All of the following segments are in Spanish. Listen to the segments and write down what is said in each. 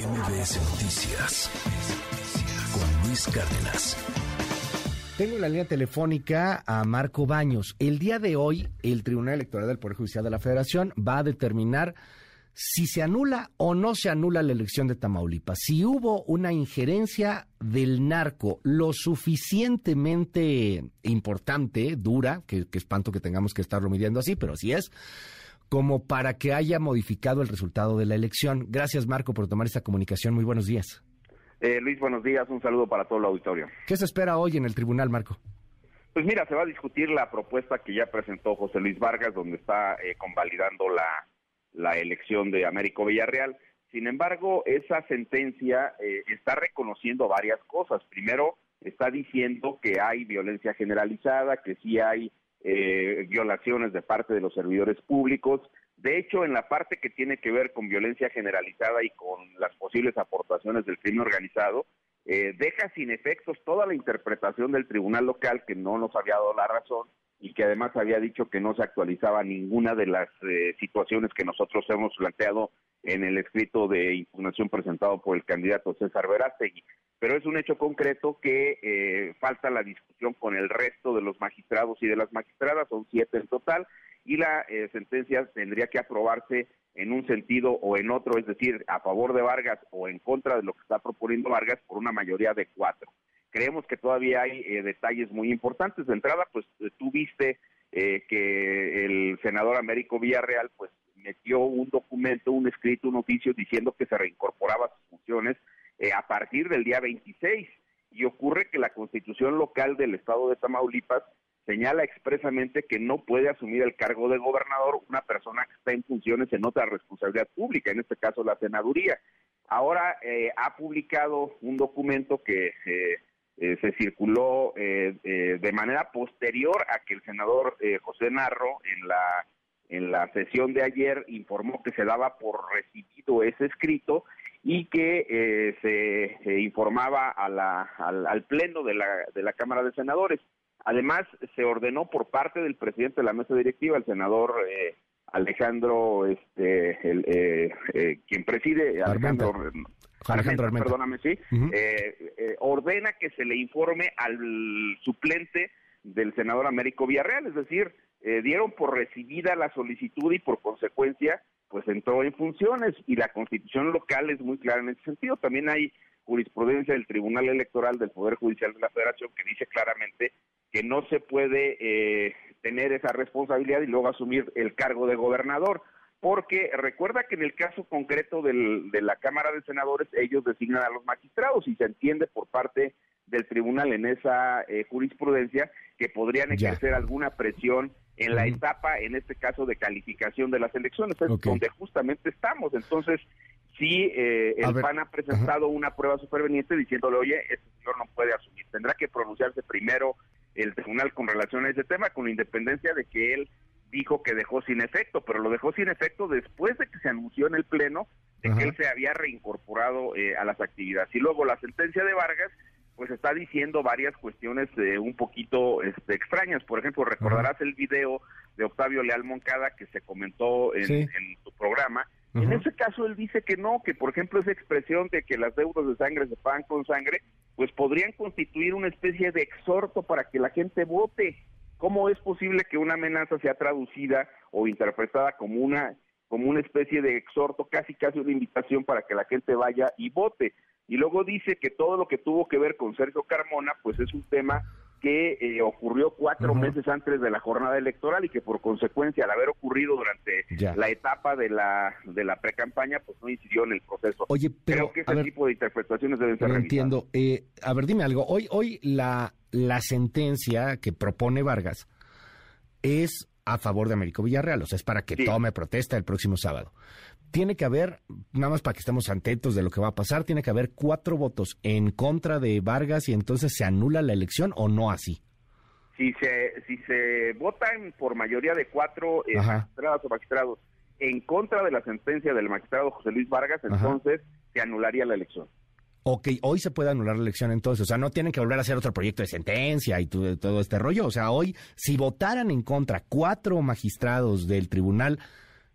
MBS Noticias con Luis Cárdenas. Tengo la línea telefónica a Marco Baños. El día de hoy, el Tribunal Electoral del Poder Judicial de la Federación va a determinar si se anula o no se anula la elección de Tamaulipas. Si hubo una injerencia del narco lo suficientemente importante, dura, que, que espanto que tengamos que estarlo midiendo así, pero así es, como para que haya modificado el resultado de la elección. Gracias, Marco, por tomar esta comunicación. Muy buenos días. Eh, Luis, buenos días. Un saludo para todo el auditorio. ¿Qué se espera hoy en el tribunal, Marco? Pues mira, se va a discutir la propuesta que ya presentó José Luis Vargas, donde está eh, convalidando la, la elección de Américo Villarreal. Sin embargo, esa sentencia eh, está reconociendo varias cosas. Primero, está diciendo que hay violencia generalizada, que sí hay eh, violaciones de parte de los servidores públicos. De hecho, en la parte que tiene que ver con violencia generalizada y con las posibles aportaciones del crimen organizado, eh, deja sin efectos toda la interpretación del tribunal local que no nos había dado la razón y que además había dicho que no se actualizaba ninguna de las eh, situaciones que nosotros hemos planteado en el escrito de impugnación presentado por el candidato César Verástegui. Pero es un hecho concreto que eh, falta la discusión con el resto de los magistrados y de las magistradas, son siete en total, y la eh, sentencia tendría que aprobarse en un sentido o en otro, es decir, a favor de Vargas o en contra de lo que está proponiendo Vargas por una mayoría de cuatro. Creemos que todavía hay eh, detalles muy importantes. De entrada, pues tú viste que el senador Américo Villarreal, pues metió un documento, un escrito, un oficio diciendo que se reincorporaba sus funciones eh, a partir del día 26. Y ocurre que la constitución local del estado de Tamaulipas señala expresamente que no puede asumir el cargo de gobernador una persona que está en funciones en otra responsabilidad pública, en este caso la senaduría. Ahora eh, ha publicado un documento que eh, se circuló de manera posterior a que el senador José Narro en la en la sesión de ayer informó que se daba por recibido ese escrito y que eh, se informaba a la, al, Pleno de la, de la Cámara de Senadores. Además, se ordenó por parte del presidente de la mesa directiva, el senador eh, Alejandro, este, el, eh, quien preside, Alejandro, Alejandro perdóname, sí, ordena que se le informe al suplente del senador Américo Villarreal, es decir, eh, dieron por recibida la solicitud y por consecuencia pues entró en funciones y la constitución local es muy clara en ese sentido. También hay jurisprudencia del Tribunal Electoral del Poder Judicial de la Federación que dice claramente que no se puede eh, tener esa responsabilidad y luego asumir el cargo de gobernador, porque recuerda que en el caso concreto del, de la Cámara de Senadores ellos designan a los magistrados y se entiende por parte del tribunal en esa eh, jurisprudencia que podrían ejercer alguna presión en la etapa, en este caso, de calificación de las elecciones, es donde justamente estamos. Entonces, sí, eh, el PAN ha presentado una prueba superveniente diciéndole, oye, este señor no puede asumir, tendrá que pronunciarse primero el tribunal con relación a ese tema, con independencia de que él dijo que dejó sin efecto, pero lo dejó sin efecto después de que se anunció en el Pleno de que él se había reincorporado eh, a las actividades. Y luego la sentencia de Vargas pues está diciendo varias cuestiones eh, un poquito este, extrañas. Por ejemplo, recordarás el video de Octavio Leal Moncada que se comentó en, tu programa. En ese caso él dice que no, que por ejemplo esa expresión de que las deudas de sangre se pagan con sangre, pues podrían constituir una especie de exhorto para que la gente vote. ¿Cómo es posible que una amenaza sea traducida o interpretada como una como una especie de exhorto, casi casi una invitación para que la gente vaya y vote? Y luego dice que todo lo que tuvo que ver con Sergio Carmona, pues es un tema que eh, ocurrió cuatro meses antes de la jornada electoral y que por consecuencia al haber ocurrido durante la etapa de la de la precampaña pues no incidió en el proceso. Oye, pero creo que ese tipo de interpretaciones deben ser entiendo. Eh, a ver, dime algo. Hoy hoy la la sentencia que propone Vargas es a favor de Américo Villarreal, o sea, es para que tome protesta el próximo sábado tiene que haber, nada más para que estemos atentos de lo que va a pasar, tiene que haber cuatro votos en contra de Vargas y entonces se anula la elección o no así. Si se, si se votan por mayoría de cuatro eh, magistrados o magistrados en contra de la sentencia del magistrado José Luis Vargas, entonces se anularía la elección. Ok, hoy se puede anular la elección entonces, o sea, no tienen que volver a hacer otro proyecto de sentencia y todo, todo este rollo, o sea, hoy si votaran en contra cuatro magistrados del tribunal,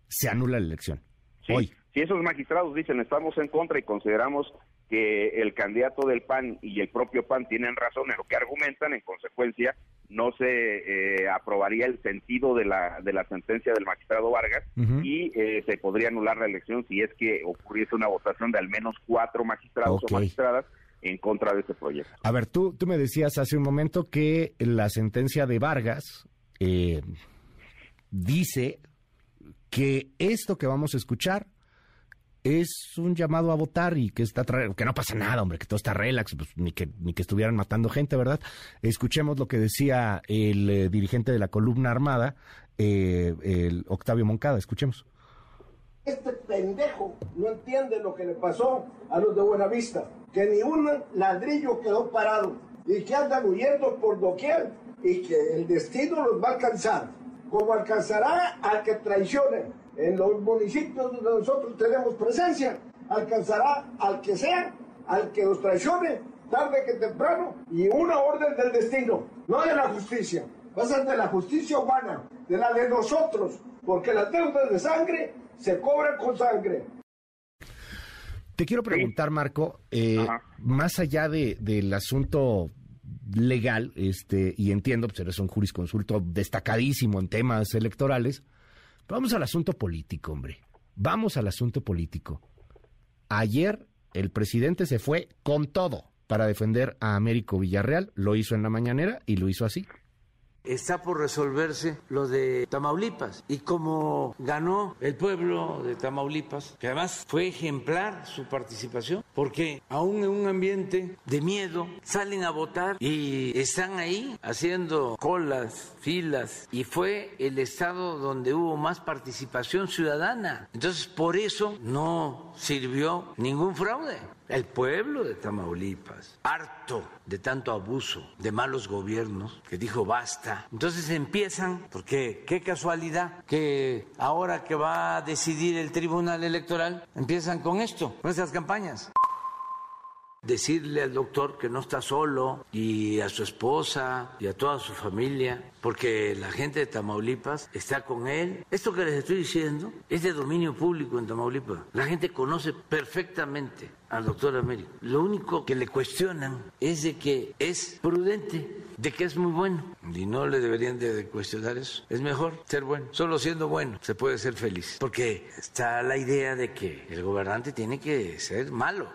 se anula la elección. Sí, Si esos magistrados dicen estamos en contra y consideramos que el candidato del PAN y el propio PAN tienen razón en lo que argumentan, en consecuencia no se eh, aprobaría el sentido de la, de la sentencia del magistrado Vargas y eh, se podría anular la elección si es que ocurriese una votación de al menos cuatro magistrados o magistradas en contra de este proyecto. A ver, tú, tú me decías hace un momento que la sentencia de Vargas eh, dice que esto que vamos a escuchar es un llamado a votar y que está que no pasa nada, hombre, que todo está relax, pues, ni que ni que estuvieran matando gente, ¿verdad? Escuchemos lo que decía el eh, dirigente de la columna armada, eh, el Octavio Moncada, escuchemos. Este pendejo no entiende lo que le pasó a los de Buenavista, que ni un ladrillo quedó parado y que andan huyendo por doquier y que el destino los va a alcanzar, como alcanzará al que traicione. En los municipios donde nosotros tenemos presencia, alcanzará al que sea, al que los traicione, tarde que temprano, y una orden del destino, no de la justicia, va a ser de la justicia humana, de la de nosotros, porque las deudas de sangre se cobran con sangre. Te quiero preguntar, Marco, eh, más allá de, del asunto legal, este, y entiendo, pues eres un jurisconsulto destacadísimo en temas electorales, Vamos al asunto político, hombre. Vamos al asunto político. Ayer el presidente se fue con todo para defender a Américo Villarreal. Lo hizo en la mañanera y lo hizo así está por resolverse lo de Tamaulipas. Y como ganó el pueblo de Tamaulipas, que además fue ejemplar su participación, porque aún en un ambiente de miedo salen a votar y están ahí haciendo colas, filas, y fue el estado donde hubo más participación ciudadana. Entonces, por eso no sirvió ningún fraude. El pueblo de Tamaulipas, harto de tanto abuso, de malos gobiernos, que dijo basta. Entonces empiezan, porque qué casualidad que ahora que va a decidir el Tribunal Electoral, empiezan con esto, con estas campañas decirle al doctor que no está solo y a su esposa y a toda su familia, porque la gente de Tamaulipas está con él. Esto que les estoy diciendo es de dominio público en Tamaulipas. La gente conoce perfectamente al doctor Américo. Lo único que le cuestionan es de que es prudente, de que es muy bueno. Y no le deberían de cuestionar eso. Es mejor ser bueno. Solo siendo bueno se puede ser feliz. Porque está la idea de que el gobernante tiene que ser malo.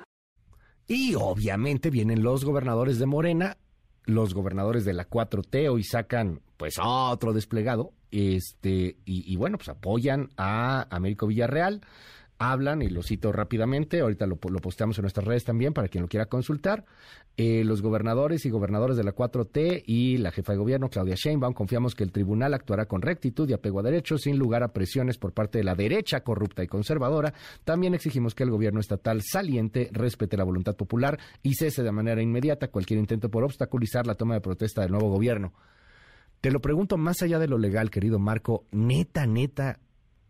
Y obviamente vienen los gobernadores de Morena, los gobernadores de la 4T hoy sacan pues otro desplegado, este, y, y bueno, pues apoyan a Américo Villarreal hablan, y lo cito rápidamente, ahorita lo, posteamos en nuestras redes también para quien lo quiera consultar, eh, los gobernadores y gobernadores de la 4T y la jefa de gobierno, Claudia Sheinbaum, confiamos que el tribunal actuará con rectitud y apego a derechos sin lugar a presiones por parte de la derecha corrupta y conservadora. También exigimos que el gobierno estatal saliente respete la voluntad popular y cese de manera inmediata cualquier intento por obstaculizar la toma de protesta del nuevo gobierno. Te lo pregunto más allá de lo legal, querido Marco, neta, neta,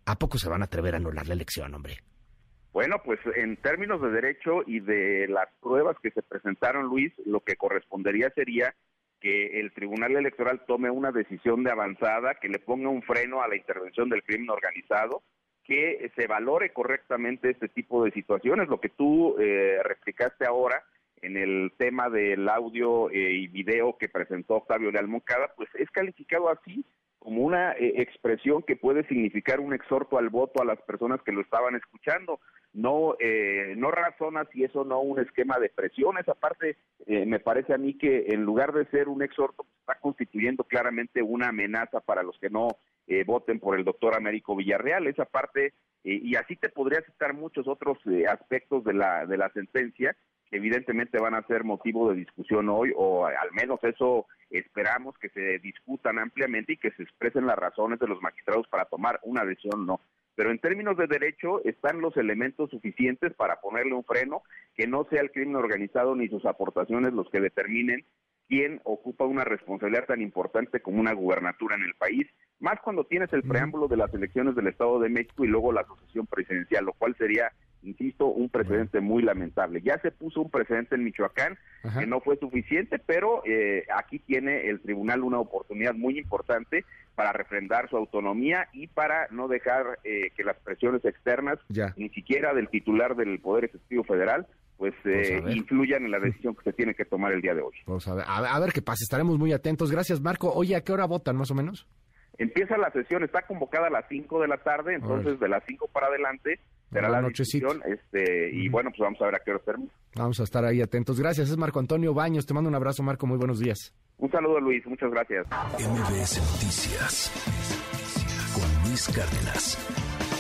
¿A poco se van a atrever a anular la elección, hombre? Bueno, pues en términos de derecho y de las pruebas que se presentaron, Luis, lo que correspondería sería que el Tribunal Electoral tome una decisión de avanzada, que le ponga un freno a la intervención del crimen organizado, que se valore correctamente este tipo de situaciones. Lo que tú eh, replicaste ahora en el tema del audio eh, y video que presentó Octavio Leal Moncada, pues es calificado así como una eh, expresión que puede significar un exhorto al voto a las personas que lo estaban escuchando. No, eh, no razona si eso no un esquema de presión. Esa parte eh, me parece a mí que en lugar de ser un exhorto, pues, está constituyendo claramente una amenaza para los que no voten por el doctor Américo Villarreal. Esa parte, y así te podría citar muchos otros aspectos de la, de la sentencia, que evidentemente van a ser motivo de discusión hoy, o al menos eso esperamos que se discutan ampliamente y que se expresen las razones de los magistrados para tomar una decisión no. Pero en términos de derecho están los elementos suficientes para ponerle un freno, que no sea el crimen organizado ni sus aportaciones los que determinen quién ocupa una responsabilidad tan importante como una gubernatura en el país. Más cuando tienes el preámbulo de las elecciones del Estado de México y luego la sucesión presidencial, lo cual sería insisto, un precedente muy lamentable. Ya se puso un precedente en Michoacán que no fue suficiente, pero eh, aquí tiene el tribunal una oportunidad muy importante para refrendar su autonomía y para no dejar eh, que las presiones externas, ni siquiera del titular del Poder Ejecutivo Federal, pues, eh, influyan en la decisión que se tiene que tomar el día de hoy. Vamos a ver, a ver qué pasa, estaremos muy atentos. Gracias, Marco. Oye, ¿a qué hora votan más o menos? Empieza la sesión, está convocada a las 5 de la tarde, entonces de las 5 para adelante será la discusión, este, y bueno, pues vamos a ver a qué hora termina. Vamos a estar ahí atentos. Gracias, es Marco Antonio Baños. Te mando un abrazo, Marco. Muy buenos días. Un saludo, Luis. Muchas gracias. MBS Noticias con Luis Cárdenas.